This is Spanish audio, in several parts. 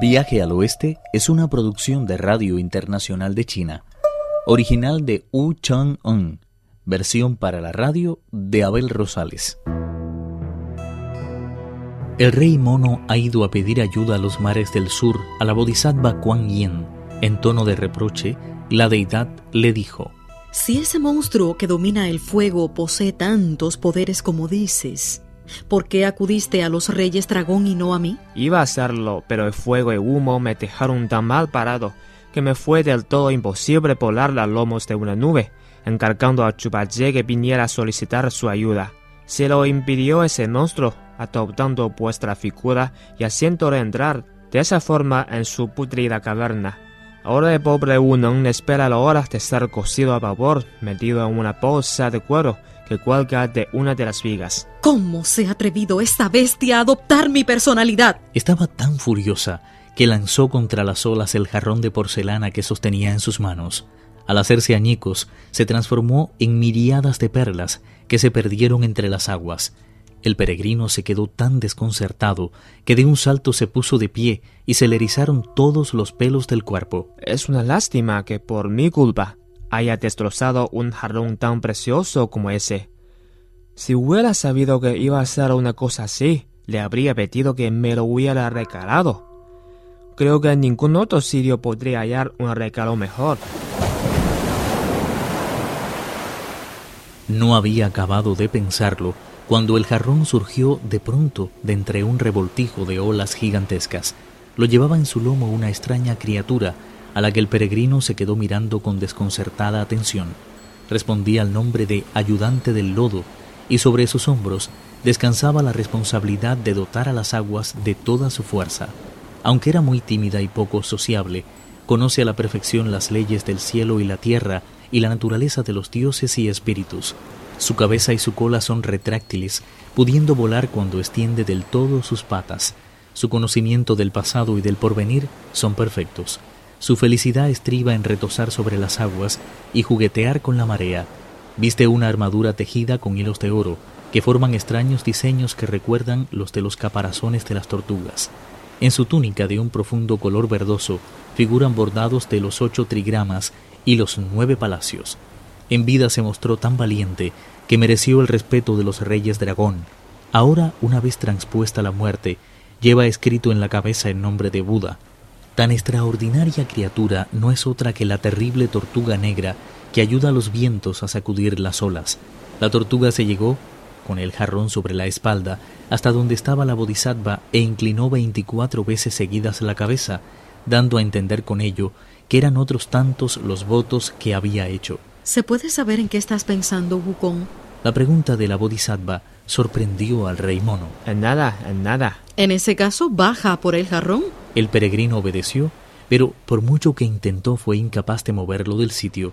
Viaje al Oeste es una producción de Radio Internacional de China, original de Wu Chang-un, versión para la radio de Abel Rosales. El rey mono ha ido a pedir ayuda a los mares del sur a la bodhisattva Kuan Yin. En tono de reproche, la deidad le dijo: Si ese monstruo que domina el fuego posee tantos poderes como dices, ¿Por qué acudiste a los reyes dragón y no a mí? Iba a hacerlo, pero el fuego y humo me dejaron tan mal parado que me fue del todo imposible volar los lomos de una nube, encargando a Chupaye que viniera a solicitar su ayuda. Se lo impidió ese monstruo, adoptando vuestra figura y haciéndole entrar de esa forma en su putrida caverna. Ahora el pobre Unong espera la hora de ser cocido a vapor, metido en una bolsa de cuero que cuelga de una de las vigas. ¿Cómo se ha atrevido esta bestia a adoptar mi personalidad? Estaba tan furiosa que lanzó contra las olas el jarrón de porcelana que sostenía en sus manos. Al hacerse añicos, se transformó en miriadas de perlas que se perdieron entre las aguas. El peregrino se quedó tan desconcertado que de un salto se puso de pie y se le erizaron todos los pelos del cuerpo. Es una lástima que por mi culpa haya destrozado un jarrón tan precioso como ese. Si hubiera sabido que iba a hacer una cosa así, le habría pedido que me lo hubiera regalado. Creo que en ningún otro sitio podría hallar un regalo mejor. No había acabado de pensarlo cuando el jarrón surgió de pronto de entre un revoltijo de olas gigantescas. Lo llevaba en su lomo una extraña criatura a la que el peregrino se quedó mirando con desconcertada atención. Respondía al nombre de ayudante del lodo y sobre sus hombros descansaba la responsabilidad de dotar a las aguas de toda su fuerza. Aunque era muy tímida y poco sociable, conoce a la perfección las leyes del cielo y la tierra y la naturaleza de los dioses y espíritus. Su cabeza y su cola son retráctiles, pudiendo volar cuando extiende del todo sus patas. Su conocimiento del pasado y del porvenir son perfectos. Su felicidad estriba en retosar sobre las aguas y juguetear con la marea. Viste una armadura tejida con hilos de oro, que forman extraños diseños que recuerdan los de los caparazones de las tortugas. En su túnica de un profundo color verdoso figuran bordados de los ocho trigramas y los nueve palacios. En vida se mostró tan valiente que mereció el respeto de los reyes dragón. Ahora, una vez transpuesta la muerte, lleva escrito en la cabeza el nombre de Buda. Tan extraordinaria criatura no es otra que la terrible tortuga negra que ayuda a los vientos a sacudir las olas. La tortuga se llegó, con el jarrón sobre la espalda, hasta donde estaba la bodhisattva e inclinó veinticuatro veces seguidas la cabeza, dando a entender con ello que eran otros tantos los votos que había hecho. ¿Se puede saber en qué estás pensando, Wukong? La pregunta de la bodhisattva sorprendió al rey mono. En nada, en nada. En ese caso, baja por el jarrón. El peregrino obedeció, pero por mucho que intentó fue incapaz de moverlo del sitio.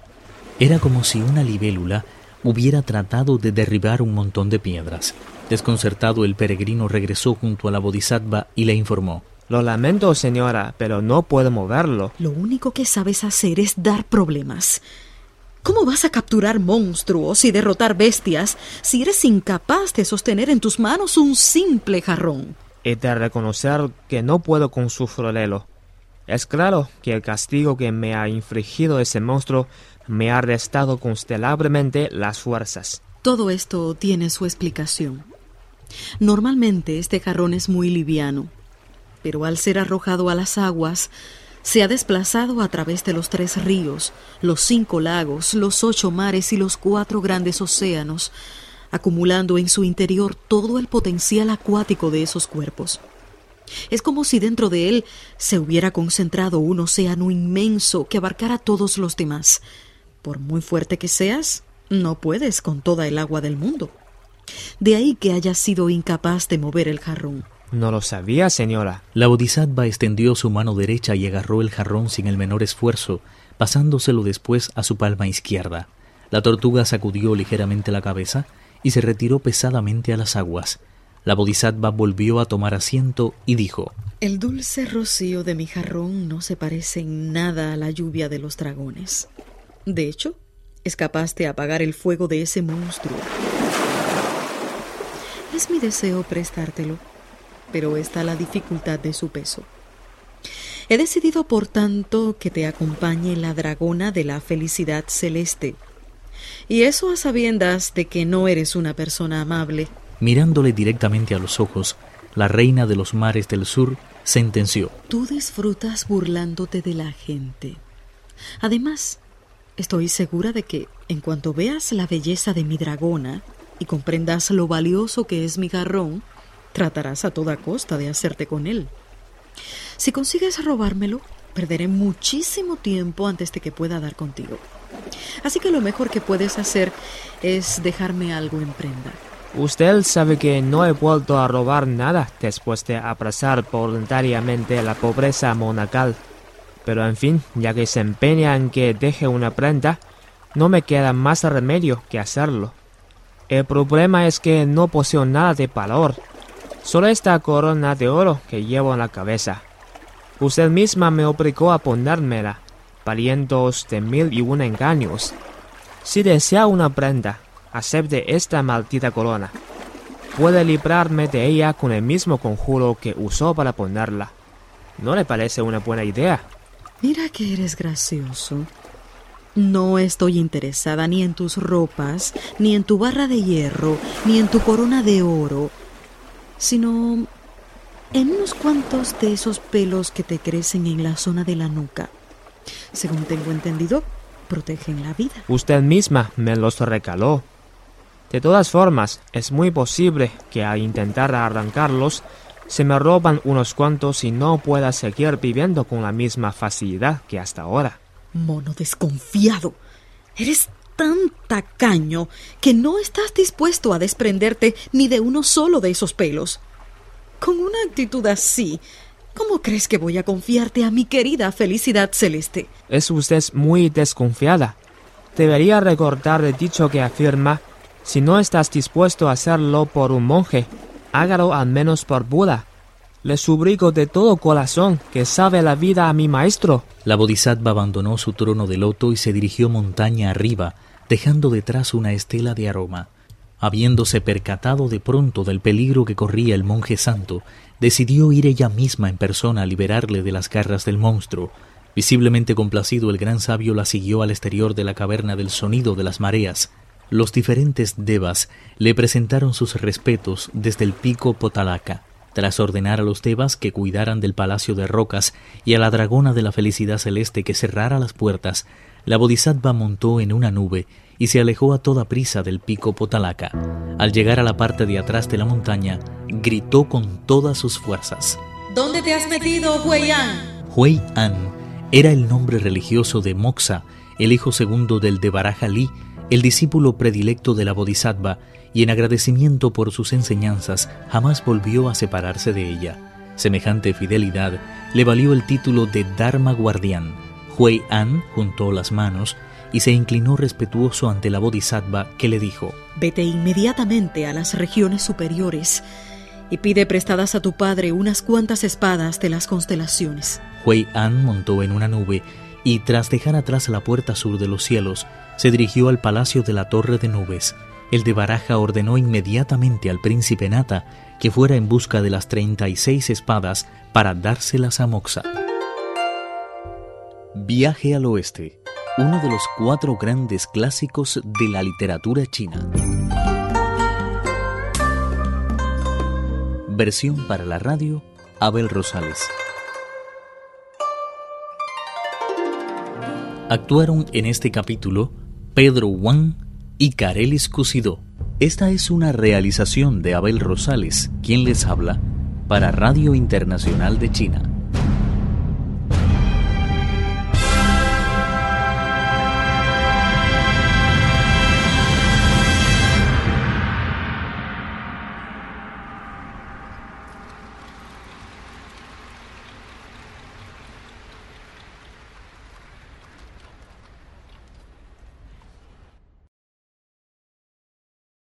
Era como si una libélula hubiera tratado de derribar un montón de piedras. Desconcertado, el peregrino regresó junto a la bodhisattva y le informó. Lo lamento, señora, pero no puedo moverlo. Lo único que sabes hacer es dar problemas. ¿Cómo vas a capturar monstruos y derrotar bestias si eres incapaz de sostener en tus manos un simple jarrón? He de reconocer que no puedo con su florelo. Es claro que el castigo que me ha infligido ese monstruo me ha restado constelablemente las fuerzas. Todo esto tiene su explicación. Normalmente este jarrón es muy liviano, pero al ser arrojado a las aguas, se ha desplazado a través de los tres ríos, los cinco lagos, los ocho mares y los cuatro grandes océanos, acumulando en su interior todo el potencial acuático de esos cuerpos. Es como si dentro de él se hubiera concentrado un océano inmenso que abarcara todos los demás. Por muy fuerte que seas, no puedes con toda el agua del mundo. De ahí que hayas sido incapaz de mover el jarrón. No lo sabía, señora. La bodhisattva extendió su mano derecha y agarró el jarrón sin el menor esfuerzo, pasándoselo después a su palma izquierda. La tortuga sacudió ligeramente la cabeza y se retiró pesadamente a las aguas. La bodhisattva volvió a tomar asiento y dijo El dulce rocío de mi jarrón no se parece en nada a la lluvia de los dragones. De hecho, es capaz de apagar el fuego de ese monstruo. Es mi deseo prestártelo pero está la dificultad de su peso. He decidido, por tanto, que te acompañe la dragona de la felicidad celeste. Y eso a sabiendas de que no eres una persona amable. Mirándole directamente a los ojos, la reina de los mares del sur sentenció. Tú disfrutas burlándote de la gente. Además, estoy segura de que, en cuanto veas la belleza de mi dragona y comprendas lo valioso que es mi garrón, tratarás a toda costa de hacerte con él. Si consigues robármelo, perderé muchísimo tiempo antes de que pueda dar contigo. Así que lo mejor que puedes hacer es dejarme algo en prenda. Usted sabe que no he vuelto a robar nada después de abrazar voluntariamente la pobreza monacal. Pero en fin, ya que se empeña en que deje una prenda, no me queda más remedio que hacerlo. El problema es que no poseo nada de valor, solo esta corona de oro que llevo en la cabeza. Usted misma me obligó a ponérmela, valiendo de mil y un engaños. Si desea una prenda, acepte esta maldita corona. Puede librarme de ella con el mismo conjuro que usó para ponerla. ¿No le parece una buena idea? Mira que eres gracioso. No estoy interesada ni en tus ropas, ni en tu barra de hierro, ni en tu corona de oro, sino en unos cuantos de esos pelos que te crecen en la zona de la nuca. Según tengo entendido, protegen la vida. Usted misma me los recaló. De todas formas, es muy posible que al intentar arrancarlos, se me roban unos cuantos y no pueda seguir viviendo con la misma facilidad que hasta ahora. Mono desconfiado. Eres tan tacaño que no estás dispuesto a desprenderte ni de uno solo de esos pelos. Con una actitud así, ¿cómo crees que voy a confiarte a mi querida felicidad celeste? Es usted muy desconfiada. Debería recordar el dicho que afirma si no estás dispuesto a hacerlo por un monje, hágalo al menos por Buda. Le subrigo de todo corazón que sabe la vida a mi maestro. La bodhisattva abandonó su trono de loto y se dirigió montaña arriba, dejando detrás una estela de aroma. Habiéndose percatado de pronto del peligro que corría el monje santo, decidió ir ella misma en persona a liberarle de las garras del monstruo. Visiblemente complacido, el gran sabio la siguió al exterior de la caverna del sonido de las mareas. Los diferentes devas le presentaron sus respetos desde el pico Potalaca, tras ordenar a los devas que cuidaran del palacio de rocas y a la dragona de la felicidad celeste que cerrara las puertas, la bodhisattva montó en una nube y se alejó a toda prisa del pico Potalaca. Al llegar a la parte de atrás de la montaña, gritó con todas sus fuerzas. ¿Dónde te has metido, Huey An? Huey An era el nombre religioso de Moxa, el hijo segundo del de Baraja Li, el discípulo predilecto de la Bodhisattva, y en agradecimiento por sus enseñanzas jamás volvió a separarse de ella. Semejante fidelidad le valió el título de Dharma Guardián. Hui An juntó las manos y se inclinó respetuoso ante la Bodhisattva que le dijo: Vete inmediatamente a las regiones superiores y pide prestadas a tu padre unas cuantas espadas de las constelaciones. Hui An montó en una nube y tras dejar atrás la puerta sur de los cielos, se dirigió al palacio de la Torre de Nubes. El de Baraja ordenó inmediatamente al príncipe Nata que fuera en busca de las 36 espadas para dárselas a Moxa. Viaje al oeste, uno de los cuatro grandes clásicos de la literatura china. Versión para la radio, Abel Rosales. Actuaron en este capítulo Pedro Wang y Carelis Cusidó. Esta es una realización de Abel Rosales, quien les habla, para Radio Internacional de China.